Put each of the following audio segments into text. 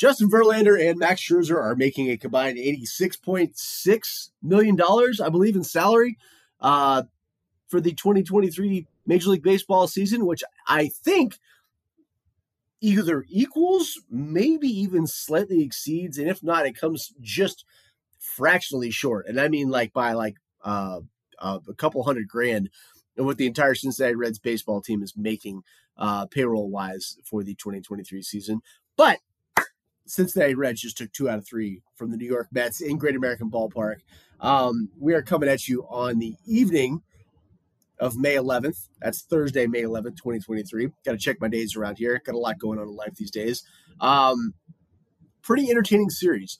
Justin Verlander and Max Scherzer are making a combined $86.6 million, I believe, in salary uh, for the 2023 Major League Baseball season, which I think either equals, maybe even slightly exceeds, and if not, it comes just fractionally short. And I mean, like by like uh, uh, a couple hundred grand and what the entire Cincinnati Reds baseball team is making uh, payroll wise for the 2023 season. But Cincinnati Reds just took two out of three from the New York Mets in Great American Ballpark. Um, we are coming at you on the evening of May 11th. That's Thursday, May 11th, 2023. Got to check my days around here. Got a lot going on in life these days. Um, pretty entertaining series.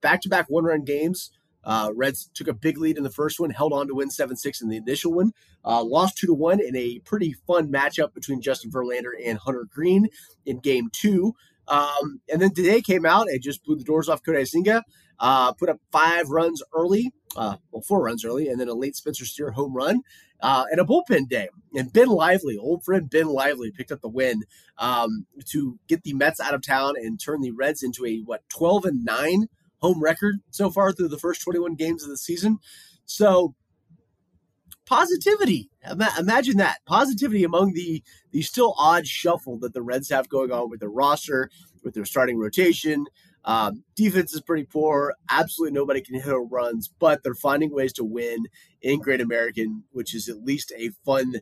Back to back one run games. Uh, Reds took a big lead in the first one, held on to win 7 6 in the initial one, uh, lost 2 to 1 in a pretty fun matchup between Justin Verlander and Hunter Greene in game two. Um, and then today came out and just blew the doors off Kodai Senga, uh, put up five runs early, uh, well, four runs early, and then a late Spencer Steer home run, uh, and a bullpen day. And Ben Lively, old friend Ben Lively, picked up the win um, to get the Mets out of town and turn the Reds into a, what, 12 and 9 home record so far through the first 21 games of the season. So positivity. Imagine that positivity among the the still odd shuffle that the Reds have going on with their roster, with their starting rotation. Um, defense is pretty poor. Absolutely nobody can hit home runs, but they're finding ways to win in Great American, which is at least a fun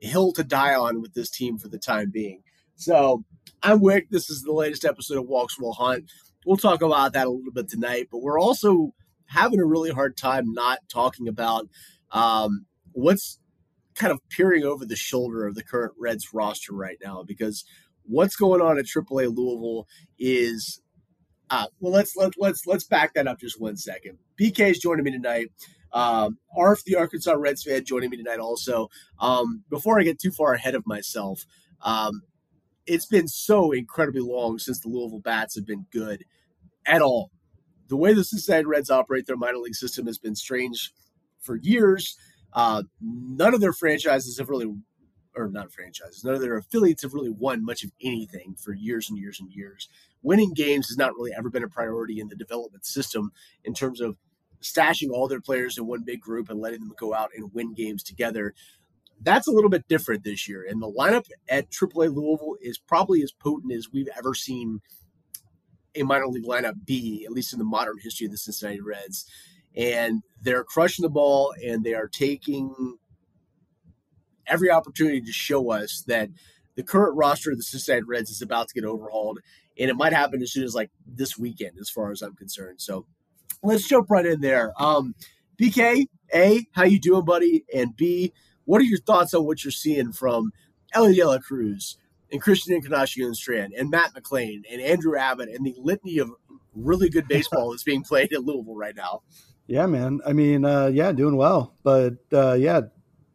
hill to die on with this team for the time being. So I'm Wick. This is the latest episode of Walks Will Haunt. We'll talk about that a little bit tonight, but we're also having a really hard time not talking about um, what's kind of peering over the shoulder of the current Reds roster right now because what's going on at AAA Louisville is uh, well let's let, let's let's back that up just one second. BK is joining me tonight. Um, Arf, the Arkansas Reds fan, joining me tonight also. Um, before I get too far ahead of myself, um, it's been so incredibly long since the Louisville Bats have been good at all. The way the Cincinnati Reds operate their minor league system has been strange for years. Uh, none of their franchises have really, or not franchises, none of their affiliates have really won much of anything for years and years and years. Winning games has not really ever been a priority in the development system in terms of stashing all their players in one big group and letting them go out and win games together. That's a little bit different this year. And the lineup at AAA Louisville is probably as potent as we've ever seen a minor league lineup be, at least in the modern history of the Cincinnati Reds and they're crushing the ball and they are taking every opportunity to show us that the current roster of the Cincinnati Reds is about to get overhauled, and it might happen as soon as like this weekend, as far as I'm concerned. So let's jump right in there. Um, BK, A, how you doing, buddy? And B, what are your thoughts on what you're seeing from Elly De La Cruz and Christian Encarnacion Strand and Matt McLain and Andrew Abbott and the litany of really good baseball that's being played at Louisville right now? Yeah, man. I mean, uh, yeah, doing well, but uh, yeah,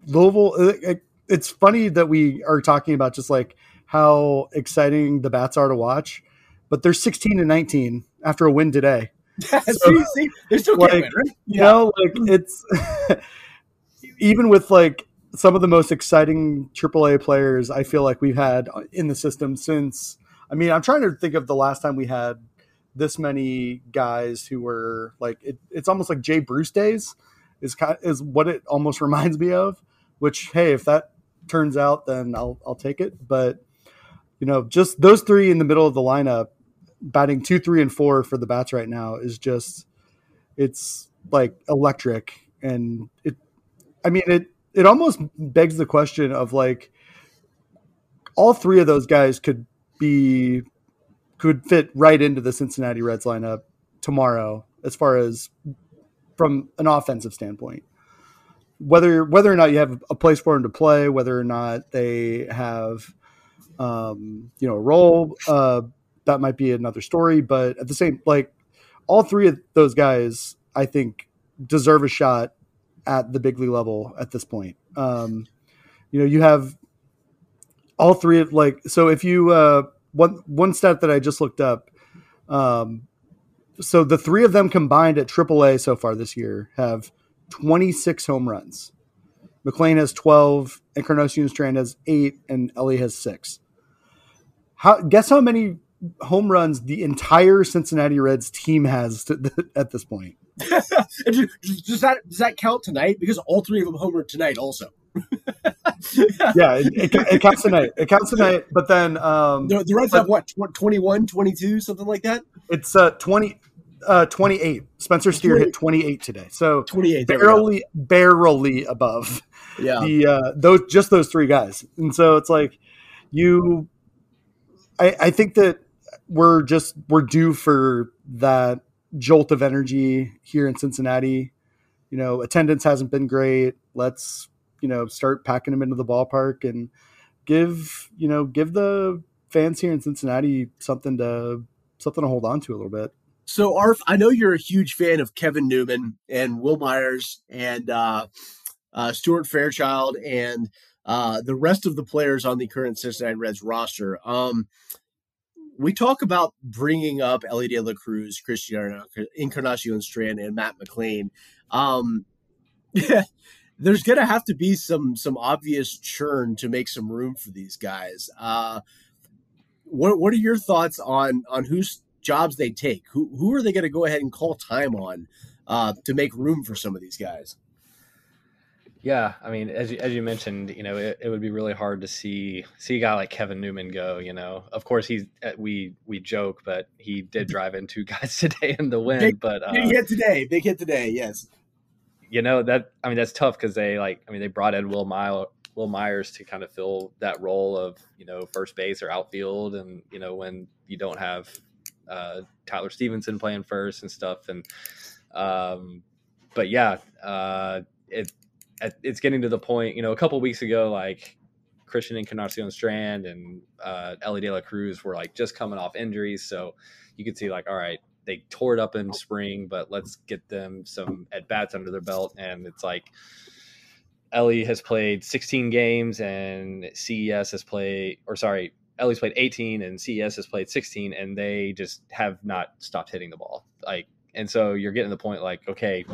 Louisville. It, uh, it, it's funny that we are talking about just like how exciting the bats are to watch, but they're 16 and 19 after a win today. Yeah, so, see, see, they still like, win, right? You know, like it's even with like some of the most exciting AAA players I feel like we've had in the system since. I mean, I'm trying to think of the last time we had this many guys who were like it, it's almost like Jay Bruce days is kind is what it almost reminds me of. Which hey, if that turns out, then I'll I'll take it. But you know, just those three in the middle of the lineup, batting two, three, and four for the bats right now is just it's like electric, and it. I mean it. It almost begs the question of like all three of those guys could be could fit right into the Cincinnati Reds lineup tomorrow as far as from an offensive standpoint. Whether whether or not you have a place for them to play, whether or not they have um, you know a role, uh, that might be another story. But at the same, like all three of those guys, I think deserve a shot at the big league level at this point. Um, you know, you have all three of like so if you uh, one one stat that I just looked up. Um, so the three of them combined at AAA so far this year have 26 home runs. McLain has 12, and Encarnacion Strand has eight, and Elly has six. How guess how many home runs the entire Cincinnati Reds team has to, at this point? does that does that count tonight? Because all three of them homered tonight, also. yeah, it, it, it, counts tonight. It counts tonight, but then um, the, the Reds have what 21, 22, something like that. It's uh, 20, uh, 28. Spencer Steer 20, hit 28 today. So 28 barely barely above yeah. the uh, those just those three guys. And so it's like you I, I think that we're just we're due for that jolt of energy here in Cincinnati. You know, attendance hasn't been great. Let's, you know, start packing them into the ballpark and give, you know, give the fans here in Cincinnati something to something to hold on to a little bit. So, Arf, I know you're a huge fan of Kevin Newman and Wil Myers and uh, uh, Stuart Fairchild and uh, the rest of the players on the current Cincinnati Reds roster. Um, we talk about bringing up Elly De La Cruz, Cristiano Encarnacion Strand, and Matt McLain. Um, there's going to have to be some some obvious churn to make some room for these guys. Uh, what what are your thoughts on on whose jobs they take? Who who are they going to go ahead and call time on uh, to make room for some of these guys? Yeah, I mean, as you, as you mentioned, you know, it, it, would be really hard to see see a guy like Kevin Newman go. You know, of course, he's uh, we we joke, but he did drive in two guys today in the win. Big, but uh, big hit today, big hit today. Yes, you know that I mean that's tough because they like I mean they brought in Will Mile, Wil Myers to kind of fill that role of you know first base or outfield, and you know when you don't have uh, Tyler Stephenson playing first and stuff, and um, but yeah, uh, it it's getting to the point, you know, a couple weeks ago, like Christian Encarnacion Strand and uh, Elly De La Cruz were like just coming off injuries. So you could see, like, all right, they tore it up in oh. spring, but let's get them some at bats under their belt. And it's like Elly has played 16 games and CES has played, or sorry, Elly's played 18 and CES has played 16, and they just have not stopped hitting the ball. Like, and so you're getting the point like, okay,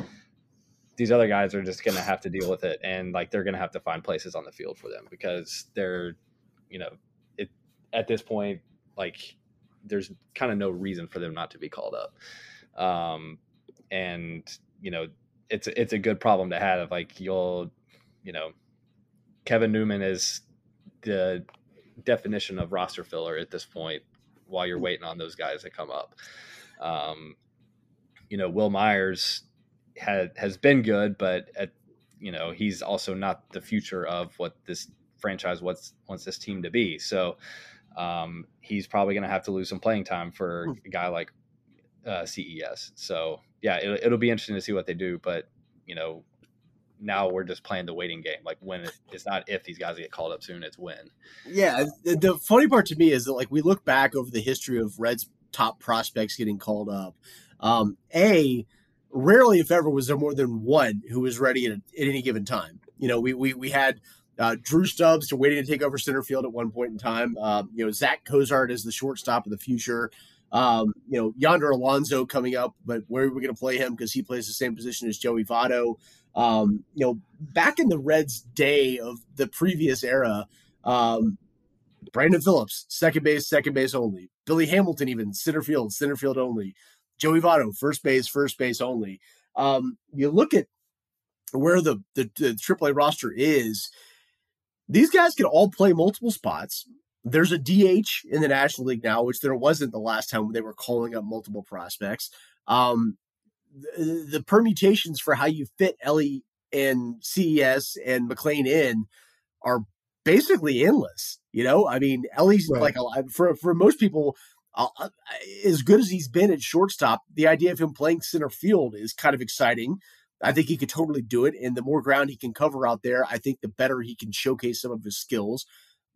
these other guys are just going to have to deal with it and like they're going to have to find places on the field for them because they're you know it at this point like there's kind of no reason for them not to be called up um and you know it's it's a good problem to have like you'll you know Kevin Newman is the definition of roster filler at this point while you're waiting on those guys to come up um you know Wil Myers had has been good, but at, you know he's also not the future of what this franchise wants wants this team to be. So um, he's probably going to have to lose some playing time for hmm. a guy like uh, CES. So yeah, it, it'll be interesting to see what they do. But you know, now we're just playing the waiting game. Like when it, it's not if these guys get called up soon, it's when. Yeah, the funny part to me is that like we look back over the history of Reds top prospects getting called up. Um, a rarely, if ever, was there more than one who was ready at, at any given time. You know, we we we had uh, Drew Stubbs to waiting to take over center field at one point in time. Um, you know, Zach Cozart is the shortstop of the future. Um, you know, Yonder Alonso coming up, but where are we going to play him because he plays the same position as Joey Votto? Um, you know, back in the Reds' day of the previous era, um, Brandon Phillips, second base, second base only. Billy Hamilton, even center field, center field only. Joey Votto, first base, first base only. Um, you look at where the, the, the AAA roster is, these guys can all play multiple spots. There's a DH in the National League now, which there wasn't the last time they were calling up multiple prospects. Um, the, the permutations for how you fit Elly and CES and McLain in are basically endless. You know, I mean, Elly's right. like a, for for most people, uh, uh, as good as he's been at shortstop, the idea of him playing center field is kind of exciting. I think he could totally do it, and the more ground he can cover out there, I think the better he can showcase some of his skills.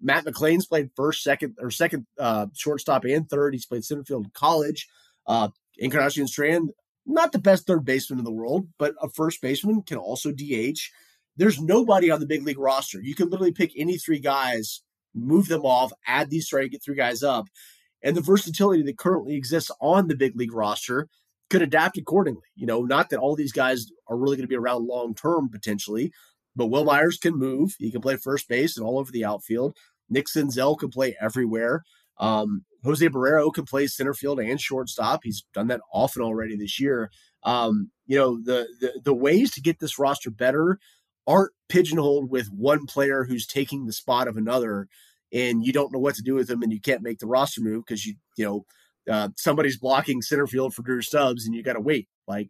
Matt McLain's played first, second, or second uh, shortstop and third. He's played center field in college. Uh, Encarnacion Strand, not the best third baseman in the world, but a first baseman can also DH. There's nobody on the big league roster. You can literally pick any three guys, move them off, add these three, get three guys up, and the versatility that currently exists on the big league roster could adapt accordingly. You know, not that all these guys are really going to be around long term potentially, but Wil Myers can move. He can play first base and all over the outfield. Nick Senzel can play everywhere. Um, Jose Barrero can play center field and shortstop. He's done that often already this year. Um, you know, the, the the ways to get this roster better aren't pigeonholed with one player who's taking the spot of another, and you don't know what to do with them, and you can't make the roster move because you you know uh, somebody's blocking center field for Drew Stubbs, and you got to wait. Like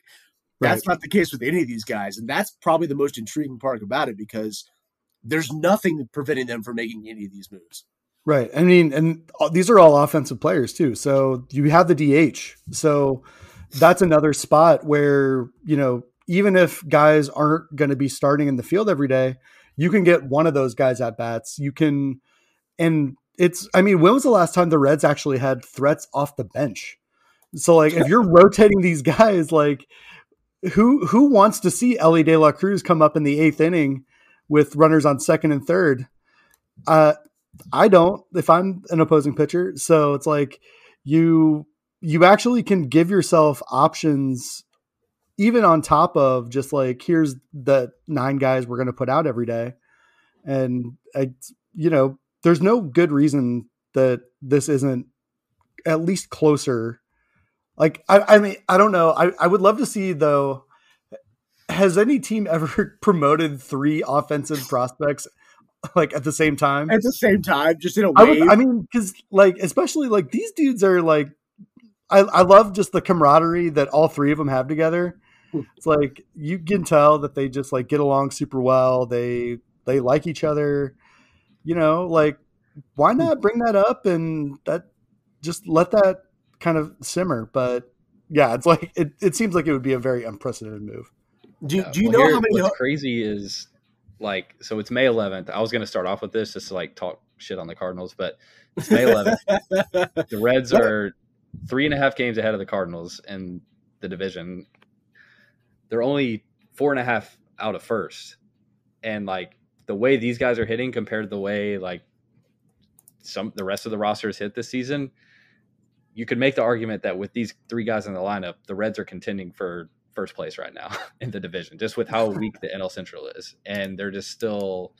that's right. not the case with any of these guys, and that's probably the most intriguing part about it because there's nothing preventing them from making any of these moves. Right. I mean, and these are all offensive players too. So you have the DH. So that's another spot where, you know, even if guys aren't going to be starting in the field every day, you can get one of those guys at bats. You can, and it's, I mean, when was the last time the Reds actually had threats off the bench? So, like, if you're rotating these guys, like, who who wants to see Elly De La Cruz come up in the eighth inning with runners on second and third? Uh, I don't if I'm an opposing pitcher. So it's like you you actually can give yourself options even on top of just like here's the nine guys we're going to put out every day and I you know there's no good reason that this isn't at least closer like I, I mean I don't know I, I would love to see though has any team ever promoted three offensive prospects like at the same time. At the same time, just in a way. I, I mean, because like especially like these dudes are like, I I love just the camaraderie that all three of them have together. Hmm. It's like you can tell that they just like get along super well. They they like each other. You know, like why hmm. not bring that up and that just let that kind of simmer. But yeah, it's like it, it seems like it would be a very unprecedented move. Do, yeah. do you well, know here, how many? What's crazy is like so it's May 11th. I was going to start off with this just to like talk shit on the Cardinals, but it's May 11th. the Reds are three and a half games ahead of the Cardinals in the division. They're only four and a half out of first, and like the way these guys are hitting compared to the way like some the rest of the roster is hit this season, you could make the argument that with these three guys in the lineup, the Reds are contending for first place right now in the division, just with how weak the NL Central is, and they're just still.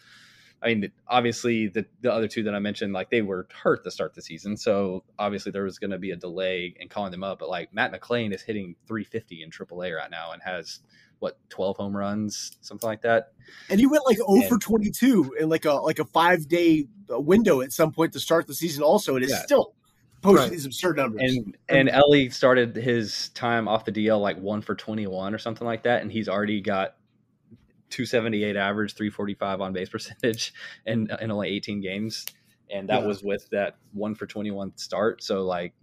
I mean, obviously the the other two that I mentioned, like they were hurt to start the season, so obviously there was going to be a delay in calling them up. But like Matt McLain is hitting 350 in AAA right now and has what 12 home runs, something like that. And he went like 0 and, for 22 in like a like a five day uh, window at some point to start the season. Also, and it is yeah. still posting right. these absurd numbers. And and Elly started his time off the DL like one for twenty one or something like that, and he's already got 278 average, 345 on base percentage, and in, in only 18 games, and that yeah. was with that one for 21 start. So like,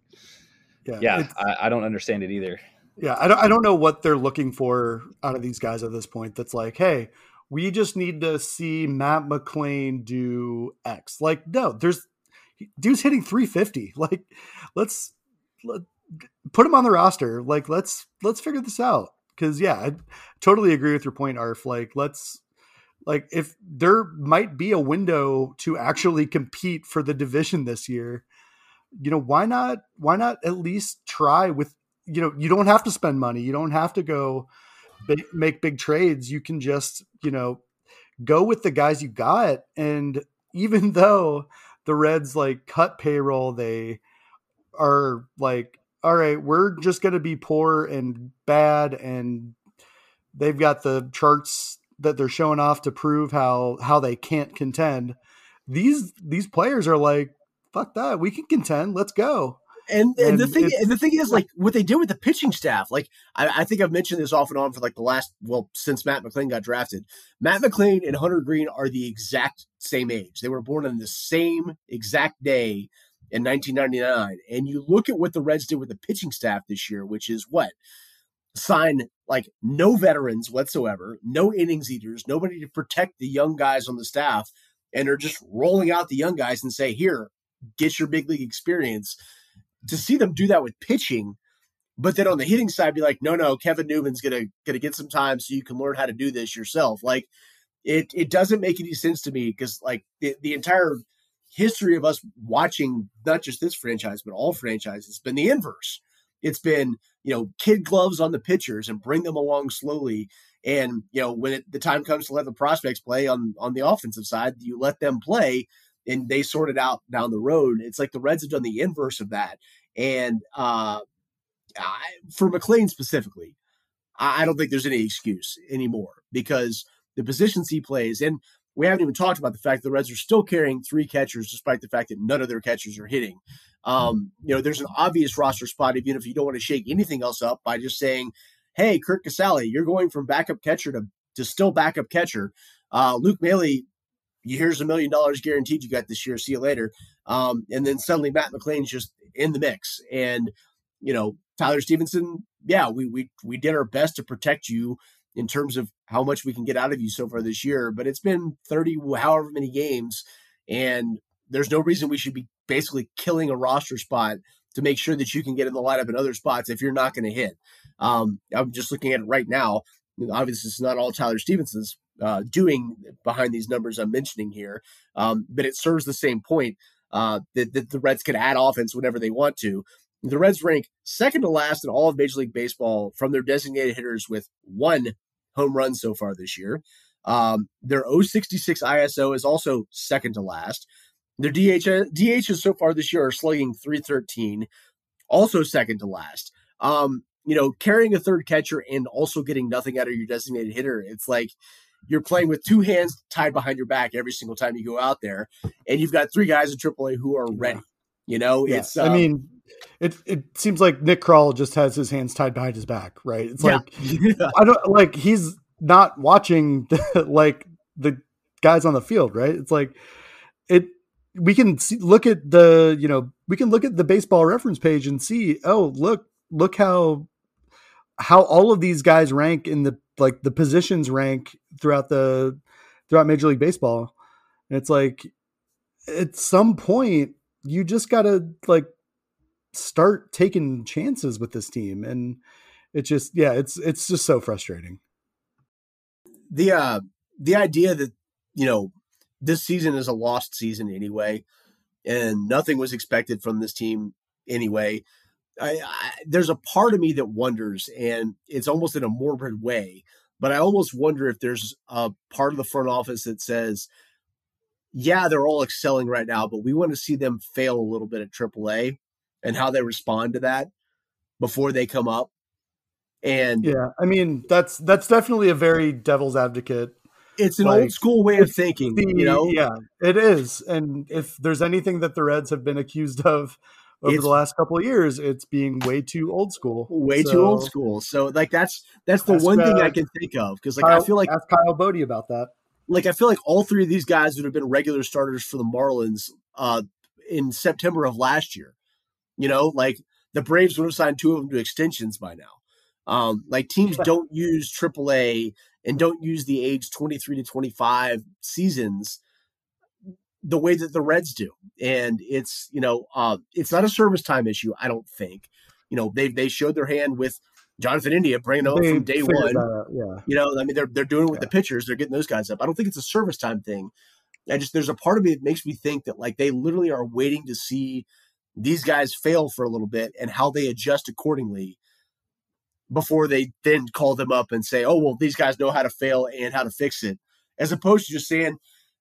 yeah, yeah I, I, don't understand it either. Yeah, I don't I don't know what they're looking for out of these guys at this point. That's like, hey. We just need to see Matt McLain do X. Like, no, there's dude's hitting 350. Like, let's let, put him on the roster. Like, let's let's figure this out. Because yeah, I totally agree with your point, Arf. Like, let's like if there might be a window to actually compete for the division this year, you know, why not? Why not at least try with? You know, you don't have to spend money. You don't have to go big, make big trades. You can just you know go with the guys you got. And even though the Reds like cut payroll. They are like, all right, we're just going to be poor and bad, and they've got the charts that they're showing off to prove how how they can't contend. These these players are like, fuck that, we can contend. Let's go. And, and, and the thing, and the thing is, like what they did with the pitching staff. Like I, I, think I've mentioned this off and on for like the last, well, since Matt McLain got drafted. Matt McLain and Hunter Greene are the exact same age. They were born on the same exact day in 1999. And you look at what the Reds did with the pitching staff this year, which is what sign like no veterans whatsoever, no innings eaters, nobody to protect the young guys on the staff, and are just rolling out the young guys and say, "Here, get your big league experience." To see them do that with pitching, but then on the hitting side, be like, "No, no, Kevin Newman's gonna gonna get some time so you can learn how to do this yourself." Like, it it doesn't make any sense to me because like the, the entire history of us watching not just this franchise but all franchises has been the inverse. It's been you know kid gloves on the pitchers and bring them along slowly. And you know when it, the time comes to let the prospects play on on the offensive side, you let them play, and they sort it out down the road. It's like the Reds have done the inverse of that. And uh, I, for McLain specifically, I, I don't think there's any excuse anymore because the positions he plays, and we haven't even talked about the fact that the Reds are still carrying three catchers, despite the fact that none of their catchers are hitting. Um, you know, there's an obvious roster spot, even if you don't want to shake anything else up by just saying, "Hey, Curt Casali, you're going from backup catcher to to still backup catcher." Uh, Luke Maile, here's a million dollars guaranteed you got this year. See you later. Um, and then suddenly Matt McLain's just in the mix, and you know Tyler Stephenson, Yeah, we we we did our best to protect you in terms of how much we can get out of you so far this year. But it's been 30, however many games, and there's no reason we should be basically killing a roster spot to make sure that you can get in the lineup in other spots if you're not going to hit. Um, I'm just looking at it right now. Obviously, it's not all Tyler Stephenson's uh, doing behind these numbers I'm mentioning here, um, but it serves the same point uh, that, that the Reds can add offense whenever they want to. The Reds rank second to last in all of Major League Baseball from their designated hitters with one home run so far this year. Um, their 066 ISO is also second to last. Their DH DHs so far this year are slugging 313, also second to last. Um, you know, carrying a third catcher and also getting nothing out of your designated hitter, it's like you're playing with two hands tied behind your back every single time you go out there, and you've got three guys in AAA who are ready. You know, yeah. it's. Um, I mean, it it seems like Nick Krall just has his hands tied behind his back, right? It's yeah. like I don't like he's not watching the, like the guys on the field, right? It's like it we can see, look at the you know we can look at the baseball reference page and see oh look look how how all of these guys rank in the like the positions rank throughout the throughout major league baseball. And it's like at some point you just gotta like start taking chances with this team. And it's just yeah it's it's just so frustrating. The uh the idea that you know this season is a lost season anyway and nothing was expected from this team anyway I, I, there's a part of me that wonders and it's almost in a morbid way but i almost wonder if there's a part of the front office that says yeah they're all excelling right now but we want to see them fail a little bit at aaa and how they respond to that before they come up. And yeah, I mean that's that's definitely a very devil's advocate. It's an like, old school way of thinking, the, you know. Yeah, it is. And if there's anything that the Reds have been accused of over it's, the last couple of years, it's being way too old school. Way so, too old school. So like that's that's the one thing I can think of because like Kyle, I feel like ask Kyle Boddy about that. Like I feel like all three of these guys would have been regular starters for the Marlins uh, in September of last year. You know, like the Braves would have signed two of them to extensions by now. Um, like teams don't use AAA and don't use the age 23 to 25 seasons the way that the Reds do. And it's, you know, uh, it's not a service time issue, I don't think. You know, they they showed their hand with Jonathan India bringing them from day one. yeah. You know, I mean, they're they're doing it with yeah. the pitchers. They're getting those guys up. I don't think it's a service time thing. I just there's a part of me that makes me think that like they literally are waiting to see these guys fail for a little bit and how they adjust accordingly before they then call them up and say, oh, well, these guys know how to fail and how to fix it, as opposed to just saying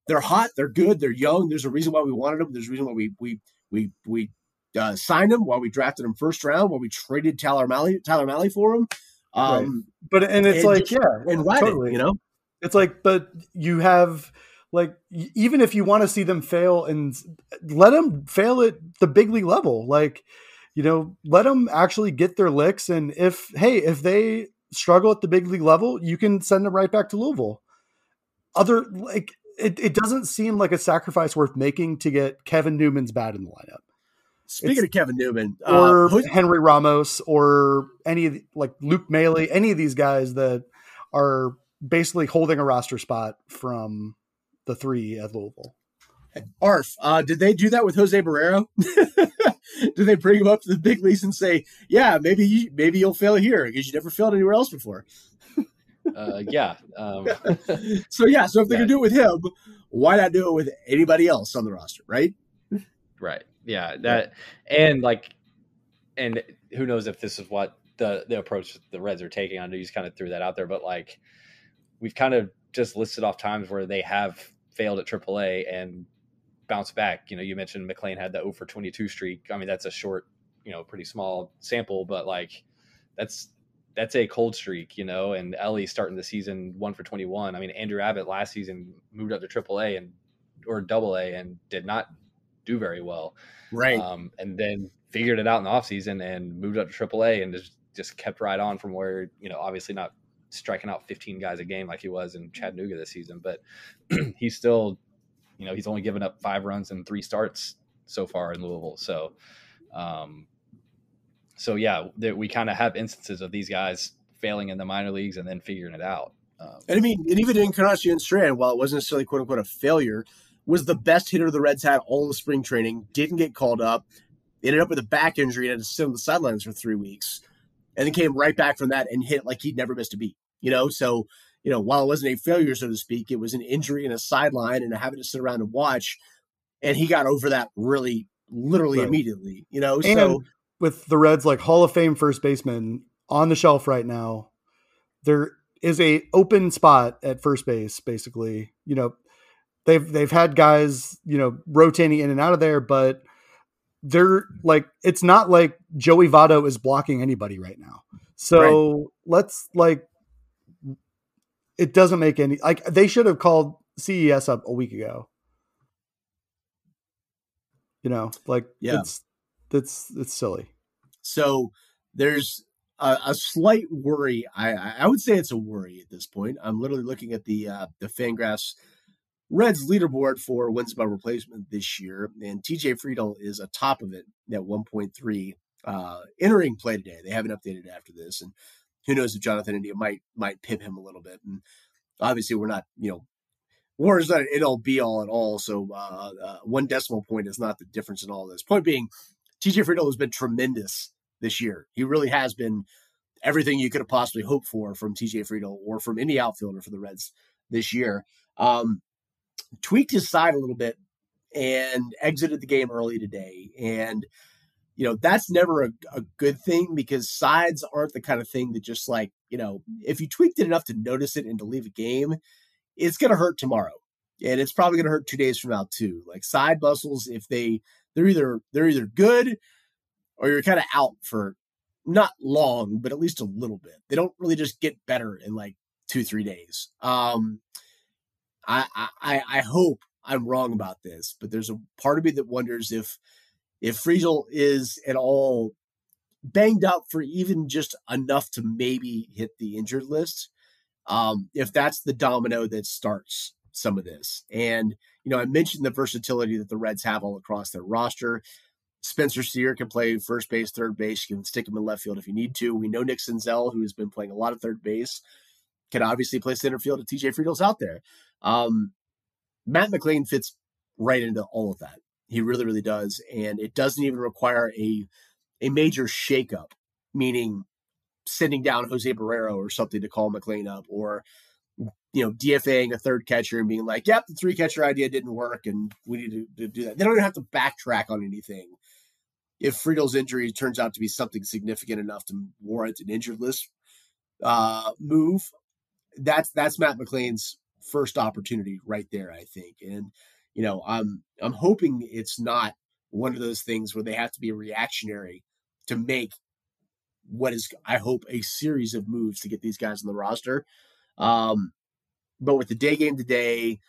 they're hot, they're good, they're young. There's a reason why we wanted them. There's a reason why we we we we uh, signed them, why we drafted them first round, why we traded Tyler Mahle Tyler Mahle for him. Um, right. But and it's and like yeah, and ride totally. you know. It's like, but you have like even if you want to see them fail and let them fail at the big league level like you know, let them actually get their licks. And if, hey, if they struggle at the big league level, you can send them right back to Louisville. Other, like, it, it doesn't seem like a sacrifice worth making to get Kevin Newman's bat in the lineup. Speaking it's, of Kevin Newman, or uh, Henry Ramos, or any of the, like Luke Maile, any of these guys that are basically holding a roster spot from the three at Louisville. Arf, uh, did they do that with Jose Barrero? did they bring him up to the big leagues and say, "Yeah, maybe you, maybe you'll fail here because you never failed anywhere else before"? Uh, yeah. Um, so yeah, so if they yeah. can do it with him, why not do it with anybody else on the roster, right? Right. Yeah. That and like, and who knows if this is what the the approach the Reds are taking. I know you just kind of threw that out there, but like, we've kind of just listed off times where they have failed at AAA and bounced back. You know, you mentioned McLain had the 0 for 22 streak. I mean, that's a short, you know, pretty small sample, but like, that's that's a cold streak, you know. And Elly starting the season one for 21. I mean, Andrew Abbott last season moved up to AAA and or Double A and did not do very well. Right. Um, and then figured it out in the offseason and moved up to AAA and just just kept right on from where you know obviously not striking out 15 guys a game like he was in Chattanooga this season, but he's still you know he's only given up five runs and three starts so far in Louisville. So. Um, so yeah, that we kind of have instances of these guys failing in the minor leagues and then figuring it out. Um, and I mean, and even Encarnacion Strand, while it wasn't necessarily quote unquote a failure, was the best hitter the Reds had all the spring training. Didn't get called up. Ended up with a back injury and had to sit on the sidelines for three weeks, and then came right back from that and hit like he'd never missed a beat. You know, so you know, while it wasn't a failure, so to speak, it was an injury and a sideline and having to sit around and watch. And he got over that really, literally right. immediately. You know, and so with the Reds like Hall of Fame first baseman on the shelf right now. There is a open spot at first base, basically. You know, they've they've had guys, you know, rotating in and out of there, but they're like it's not like Joey Votto is blocking anybody right now. So right. let's like it doesn't make any like they should have called CES up a week ago. You know, like yeah. it's that's it's silly. So there's a, a, slight worry. I I would say it's a worry at this point. I'm literally looking at the uh, the Fangraphs Reds leaderboard for wins by replacement this year, and TJ Friedl is atop of it at 1.3 uh, entering play today. They haven't updated after this, and who knows if Jonathan India might might pip him a little bit. And obviously, we're not you know war is not an it'll be all at all. So uh, uh, one decimal point is not the difference in all this. Point being, TJ Friedl has been tremendous this year. He really has been everything you could have possibly hoped for from TJ Friedl or from any outfielder for the Reds this year. Um, tweaked his side a little bit and exited the game early today. And, you know, that's never a, a good thing because sides aren't the kind of thing that just like, you know, if you tweaked it enough to notice it and to leave a game, it's going to hurt tomorrow. And it's probably going to hurt two days from now too. Like side muscles, if they they're either they're either good or you're kind of out for not long, but at least a little bit. They don't really just get better in like two, three days. Um, I, I, I hope I'm wrong about this, but there's a part of me that wonders if, if Friedl is at all banged up for even just enough to maybe hit the injured list. Um, if that's the domino that starts some of this. And, you know, I mentioned the versatility that the Reds have all across their roster. Spencer Steer can play first base, third base. You can stick him in left field if you need to. We know Nick Senzel, who's been playing a lot of third base, can obviously play center field TJ Friedl's out there. Um, Matt McLain fits right into all of that. He really, really does. And it doesn't even require a a major shakeup, meaning sending down Jose Barrero or something to call McLain up or you know, DFAing a third catcher and being like, yep, the three catcher idea didn't work and we need to, to do that. They don't even have to backtrack on anything. If Friedl's injury turns out to be something significant enough to warrant an injured list uh, move, that's that's Matt McLain's first opportunity right there, I think. And, you know, I'm I'm hoping it's not one of those things where they have to be reactionary to make what is I hope a series of moves to get these guys on the roster. Um, but with the day game today,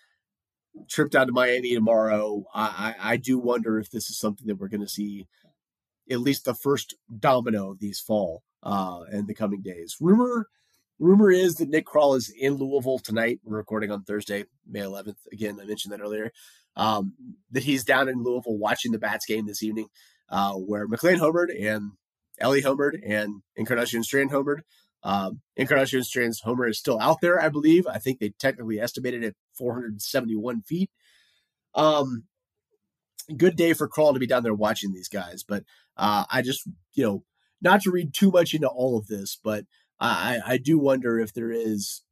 trip down to Miami tomorrow, I, I, I do wonder if this is something that we're going to see at least the first domino these fall uh, in the coming days. Rumor rumor is that Nick Krall is in Louisville tonight. We're recording on Thursday, May 11th. Again, I mentioned that earlier. Um, that he's down in Louisville watching the Bats game this evening, uh, where McLain homered and Elly homered and Encarnacion Strand homered. Um, Encarnacion Strand's homer is still out there, I believe. I think they technically estimated it 471 feet. Um, good day for Krall to be down there watching these guys. But uh, I just, you know, not to read too much into all of this, but I, I do wonder if there is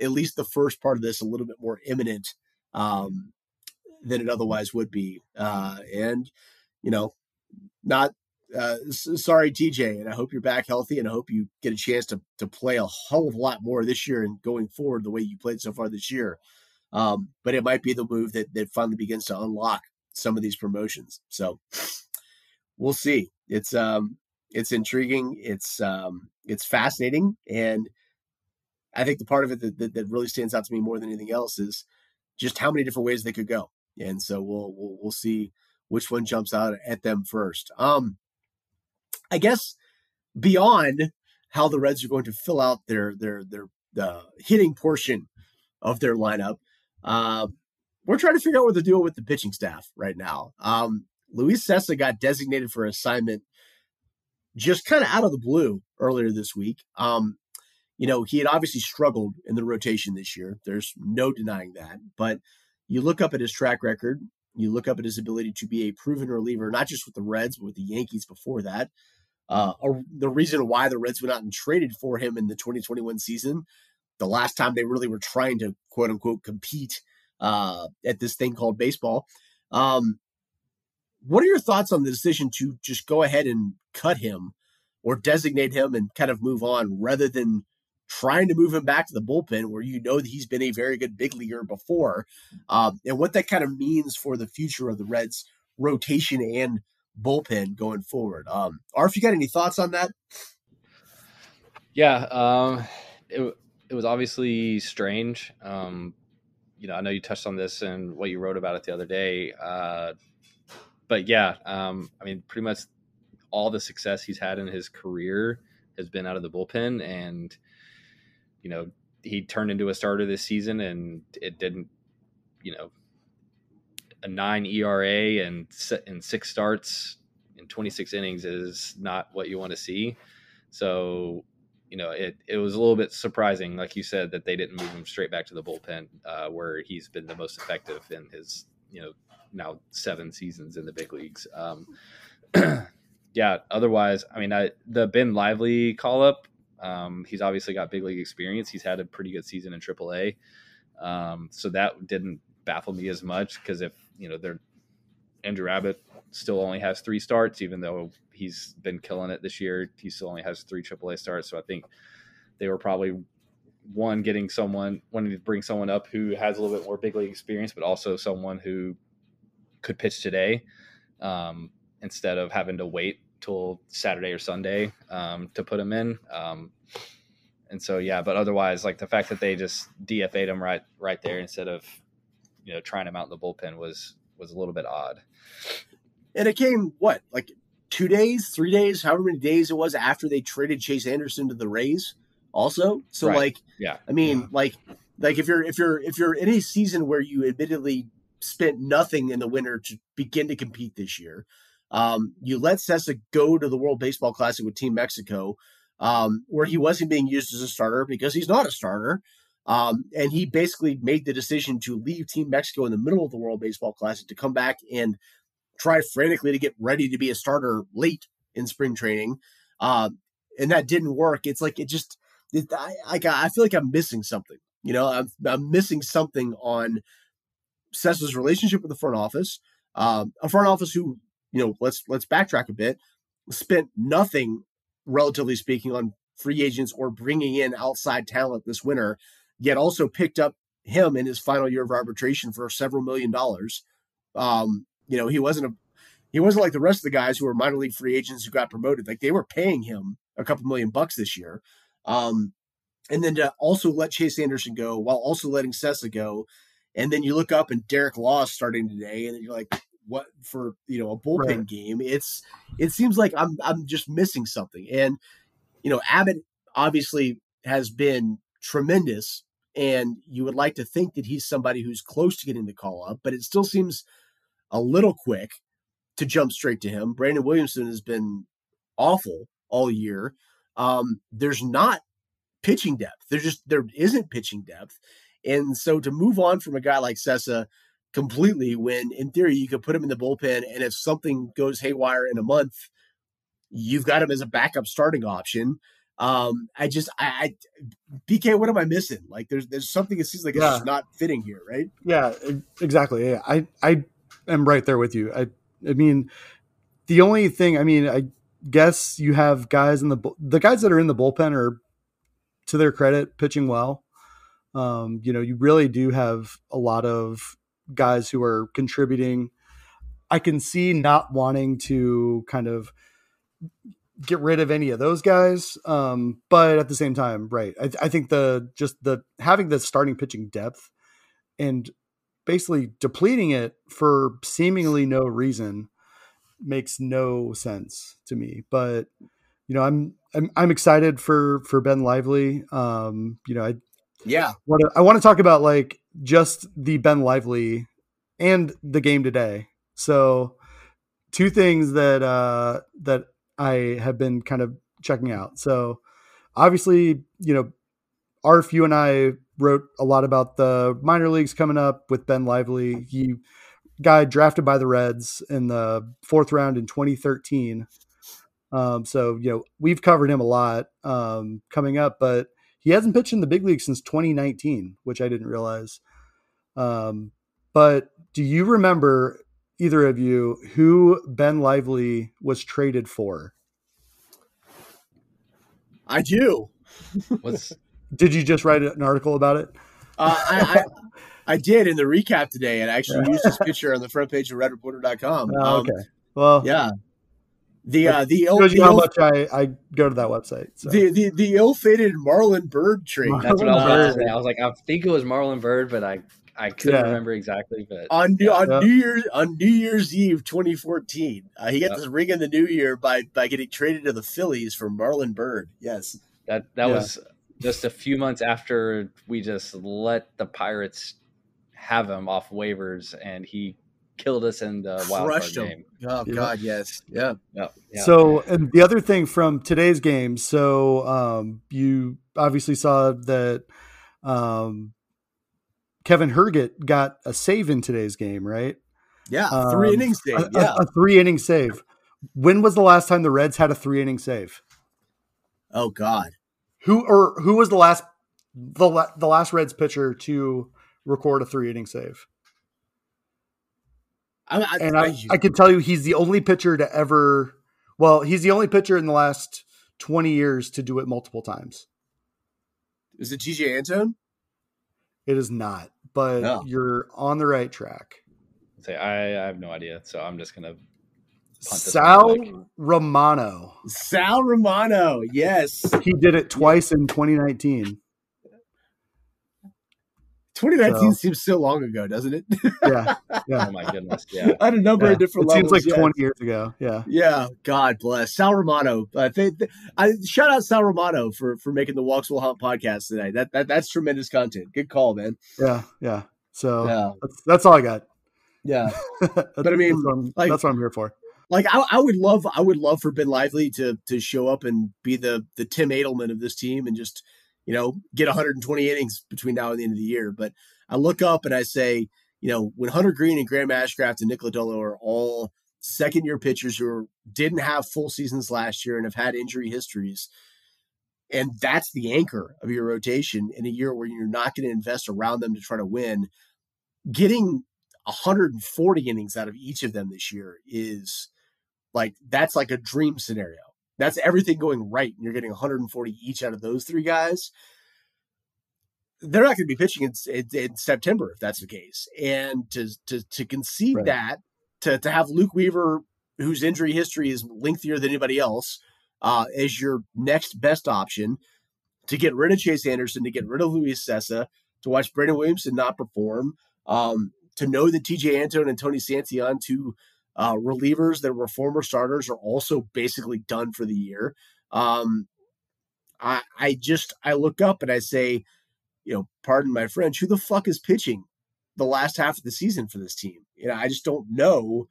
at least the first part of this a little bit more imminent um, than it otherwise would be. Uh, and, you know, not uh, sorry, TJ, and I hope you're back healthy, and I hope you get a chance to to play a hell of a lot more this year and going forward the way you played so far this year. Um, but it might be the move that that finally begins to unlock some of these promotions. So we'll see. It's um it's intriguing. It's um it's fascinating, and I think the part of it that, that, that really stands out to me more than anything else is just how many different ways they could go. And so we'll we'll, we'll see which one jumps out at them first. Um, I guess beyond how the Reds are going to fill out their their their the hitting portion of their lineup, uh, we're trying to figure out what to do with the pitching staff right now. Um, Luis Cessa got designated for assignment just kind of out of the blue earlier this week. Um, you know, he had obviously struggled in the rotation this year. There's no denying that. But you look up at his track record, you look up at his ability to be a proven reliever, not just with the Reds, but with the Yankees before that. Uh, or the reason why the Reds went out and traded for him in the 2021 season, the last time they really were trying to quote unquote compete uh, at this thing called baseball. Um, what are your thoughts on the decision to just go ahead and cut him or designate him and kind of move on rather than trying to move him back to the bullpen where you know that he's been a very good big leaguer before um, and what that kind of means for the future of the Reds rotation and bullpen going forward. Um, Arf, you got any thoughts on that? Yeah, um, it, it was obviously strange. Um, you know, I know you touched on this and what you wrote about it the other day. Uh, but yeah, um, I mean, pretty much all the success he's had in his career has been out of the bullpen, and you know, he turned into a starter this season, and it didn't, you know, a nine ERA and and six starts in 26 innings is not what you want to see. So, you know, it it was a little bit surprising, like you said, that they didn't move him straight back to the bullpen, uh, where he's been the most effective in his you know now seven seasons in the big leagues. Um, yeah. Otherwise, I mean, I, the Ben Lively call up. Um, he's obviously got big league experience. He's had a pretty good season in AAA, um, so that didn't baffle me as much because if you know they're Andrew Abbott still only has three starts, even though he's been killing it this year. He still only has three AAA starts, so I think they were probably one getting someone wanting to bring someone up who has a little bit more big league experience, but also someone who could pitch today um, instead of having to wait till Saturday or Sunday um, to put him in. Um, and so yeah, but otherwise, like the fact that they just DFA'd him right right there instead of you know trying him out in the bullpen was was a little bit odd. And it came what like two days, three days, however many days it was after they traded Chase Anderson to the Rays. Also, so right. like yeah, I mean yeah. like like if you're if you're if you're in a season where you admittedly spent nothing in the winter to begin to compete this year. Um, you let Cessa go to the World Baseball Classic with Team Mexico, um, where he wasn't being used as a starter because he's not a starter. Um, and he basically made the decision to leave Team Mexico in the middle of the World Baseball Classic to come back and try frantically to get ready to be a starter late in spring training. Um, and that didn't work. It's like it just, it, I, I, I feel like I'm missing something. You know, I'm, I'm missing something on Cessa's relationship with the front office, um, a front office who, you know, let's let's backtrack a bit, spent nothing, relatively speaking, on free agents or bringing in outside talent this winter, yet also picked up him in his final year of arbitration for several million dollars. Um, you know, he wasn't a he wasn't like the rest of the guys who were minor league free agents who got promoted. Like they were paying him a couple million bucks this year. Um, and then to also let Chase Anderson go while also letting Cessa go and then you look up and Derek Law is starting today, and you're like, what for you know a bullpen Right. game. It's it seems like I'm I'm just missing something. And you know, Abbott obviously has been tremendous, and you would like to think that he's somebody who's close to getting the call up, but it still seems a little quick to jump straight to him. Brandon Williamson has been awful all year. Um, there's not pitching depth. There's just there isn't pitching depth. And so to move on from a guy like Cessa completely when in theory you could put him in the bullpen and if something goes haywire in a month, you've got him as a backup starting option. Um, I just I, I BK, what am I missing? Like there's there's something that seems like it's Yeah. just not fitting here, right? Yeah, exactly. Yeah, I I am right there with you. I I mean, the only thing I mean, I guess you have guys in the the guys that are in the bullpen are, to their credit, pitching well. Um, you know, you really do have a lot of guys who are contributing. I can see not wanting to kind of get rid of any of those guys, um, but at the same time, right? I, I think the just the having the starting pitching depth and basically depleting it for seemingly no reason makes no sense to me. But you know, I'm I'm, I'm excited for for Ben Lively. Um, you know, I Yeah. want to I want to talk about like just the Ben Lively and the game today. So two things that uh that I have been kind of checking out. So obviously, you know, Arf, you and I wrote a lot about the minor leagues coming up with Ben Lively. He guy drafted by the Reds in the fourth round in 2013. Um, so you know we've covered him a lot um, coming up, but he hasn't pitched in the big league since 2019, which I didn't realize. Um, but do you remember either of you who Ben Lively was traded for? I do. What's Did you just write an article about it? Uh, I, I I did in the recap today, and I actually used this picture on the front page of RedReporter.com. Oh, Um, okay. Well, Yeah. The uh, the ill, shows the, you how ill, much I, I go to that website. So. the, the the ill-fated Marlon Byrd trade that's what I was about to say. I was like, I think it was Marlon Byrd, but I I couldn't Yeah. remember exactly. But on New, on Yeah. New Year's on New Year's Eve 2014. Uh, he got Yeah. this ring in the new year by by getting traded to the Phillies for Marlon Byrd. Yes. that that Yeah. was just a few months after we just let the Pirates have him off waivers, and he killed us in the wild card Crushed him. game. Oh Yeah. God, yes. Yeah. Yeah, yeah. So, and the other thing from today's game, so um, you obviously saw that um, Kevin Herget got a save in today's game, right? Yeah. Three Um, innings day. A, Yeah. a, three inning save. When was the last time the Reds had a three inning save? oh God. Who or who was the last the la- the last Reds pitcher to record a three inning save? I, I, And I, I can tell you, he's the only pitcher to ever. Well, he's the only pitcher in the last twenty years to do it multiple times. is it Tejay Antone? It is not, but No. you're on the right track. say I, I have no idea, so I'm just gonna Sal. Romano. Sal Romano. Yes. He did it twice in 2019. 2019 So- seems so long ago, doesn't it? Yeah, yeah. oh my goodness, yeah. At a number yeah. of different It seems like yes. 20 years ago. Yeah. Yeah, God bless Sal Romano. Uh, th- th- I shout out Sal Romano for for making the Walks Will Haunt podcast today. That, that that's tremendous content. Good call, man. Yeah. Yeah. So Yeah, that's, that's all I got. yeah. but I mean, that's what, I'm, like- that's what I'm here for. Like I, I would love, I would love for Ben Lively to to show up and be the the Tim Adleman of this team and just you know get 120 innings between now and the end of the year. But I look up and I say, you know, when Hunter Greene and Graham Ashcraft and Nick Lodolo are all second year pitchers who are, didn't have full seasons last year and have had injury histories. And that's the anchor of your rotation in a year where you're not going to invest around them to try to win. Getting 140 innings out of each of them this year is like that's like a dream scenario. That's everything going right, and you're getting 140 each out of those three guys. They're not going to be pitching in, in, in September if that's the case, and to to to concede Right. that to to have Luke Weaver, whose injury history is lengthier than anybody else, uh, as your next best option, to get rid of Chase Anderson, to get rid of Luis Cessa, to watch Brandon Williamson not perform, um, to know that Tejay Antone and Tony Santillan, two uh, relievers that were former starters, are also basically done for the year. Um, I, I just I look up and I say, you know, pardon my French, who the fuck is pitching the last half of the season for this team? You know, I just don't know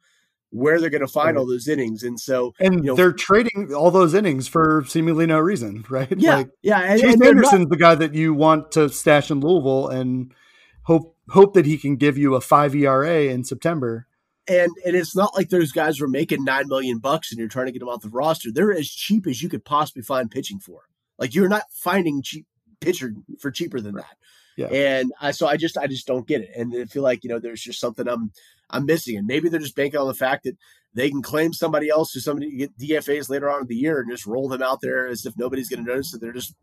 where they're going to find all those innings. And so, and you know, they're trading all those innings for seemingly no reason, right? Yeah, like, yeah. And, Chase and Anderson's not, the guy that you want to stash in Louisville and hope hope that he can give you a five ERA in September. And and it's not like those guys were making nine million bucks and you're trying to get them off the roster. They're as cheap as you could possibly find pitching for. Like you're not finding cheap pitcher for cheaper than that. Yeah. And I so I just I just don't get it. And I feel like, you know, there's just something I'm I'm missing. And maybe they're just banking on the fact that they can claim somebody else or somebody get DFAs later on in the year and just roll them out there as if nobody's going to notice that they're just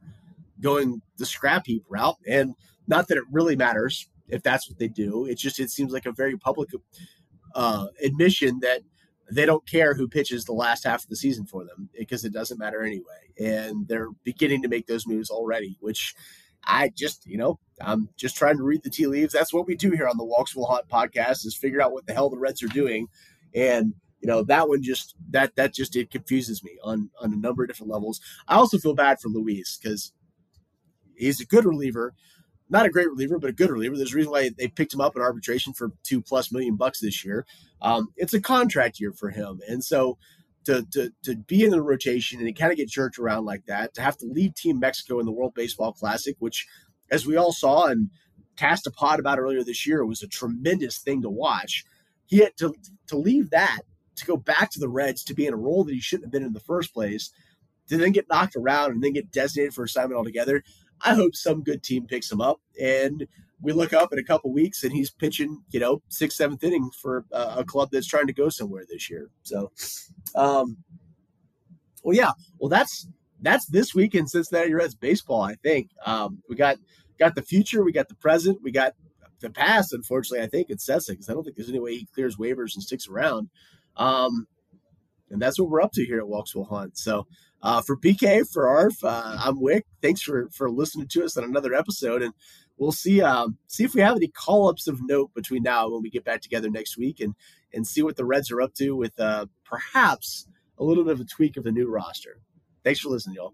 going the scrap heap route. And not that it really matters if that's what they do. It just it seems like a very public uh, admission that they don't care who pitches the last half of the season for them because it doesn't matter anyway. And they're beginning to make those moves already, which I just, you know, I'm just trying to read the tea leaves. That's what we do here on the Walks Will Haunt podcast is figure out what the hell the Reds are doing. And, you know, that one just that that just it confuses me on on a number of different levels. I also feel bad for Luis because he's a good reliever. Not a great reliever, but a good reliever. There's a reason why they picked him up in arbitration for two plus million bucks this year. Um, it's a contract year for him. And so to, to, to be in the rotation and kind of get jerked around like that, to have to lead Team Mexico in the World Baseball Classic, which, as we all saw and cast a pod about earlier this year, was a tremendous thing to watch. He had to, to leave that, to go back to the Reds, to be in a role that he shouldn't have been in the first place, to then get knocked around and then get designated for assignment altogether. I hope some good team picks him up and we look up in a couple weeks and he's pitching, you know, sixth, seventh inning for a, club that's trying to go somewhere this year. So, um, well, yeah, well, that's that's this week in Cincinnati Reds baseball. I think um, we got got the future, we got the present, we got the past. Unfortunately, I think it's because I don't think there's any way he clears waivers and sticks around. Um, and that's what we're up to here at Walks Haunt. So uh, for PK, for Arf, uh, I'm Wick. Thanks for for listening to us on another episode, and we'll see um, see if we have any call ups of note between now and when we get back together next week, and and see what the Reds are up to with uh, perhaps a little bit of a tweak of the new roster. Thanks for listening, y'all.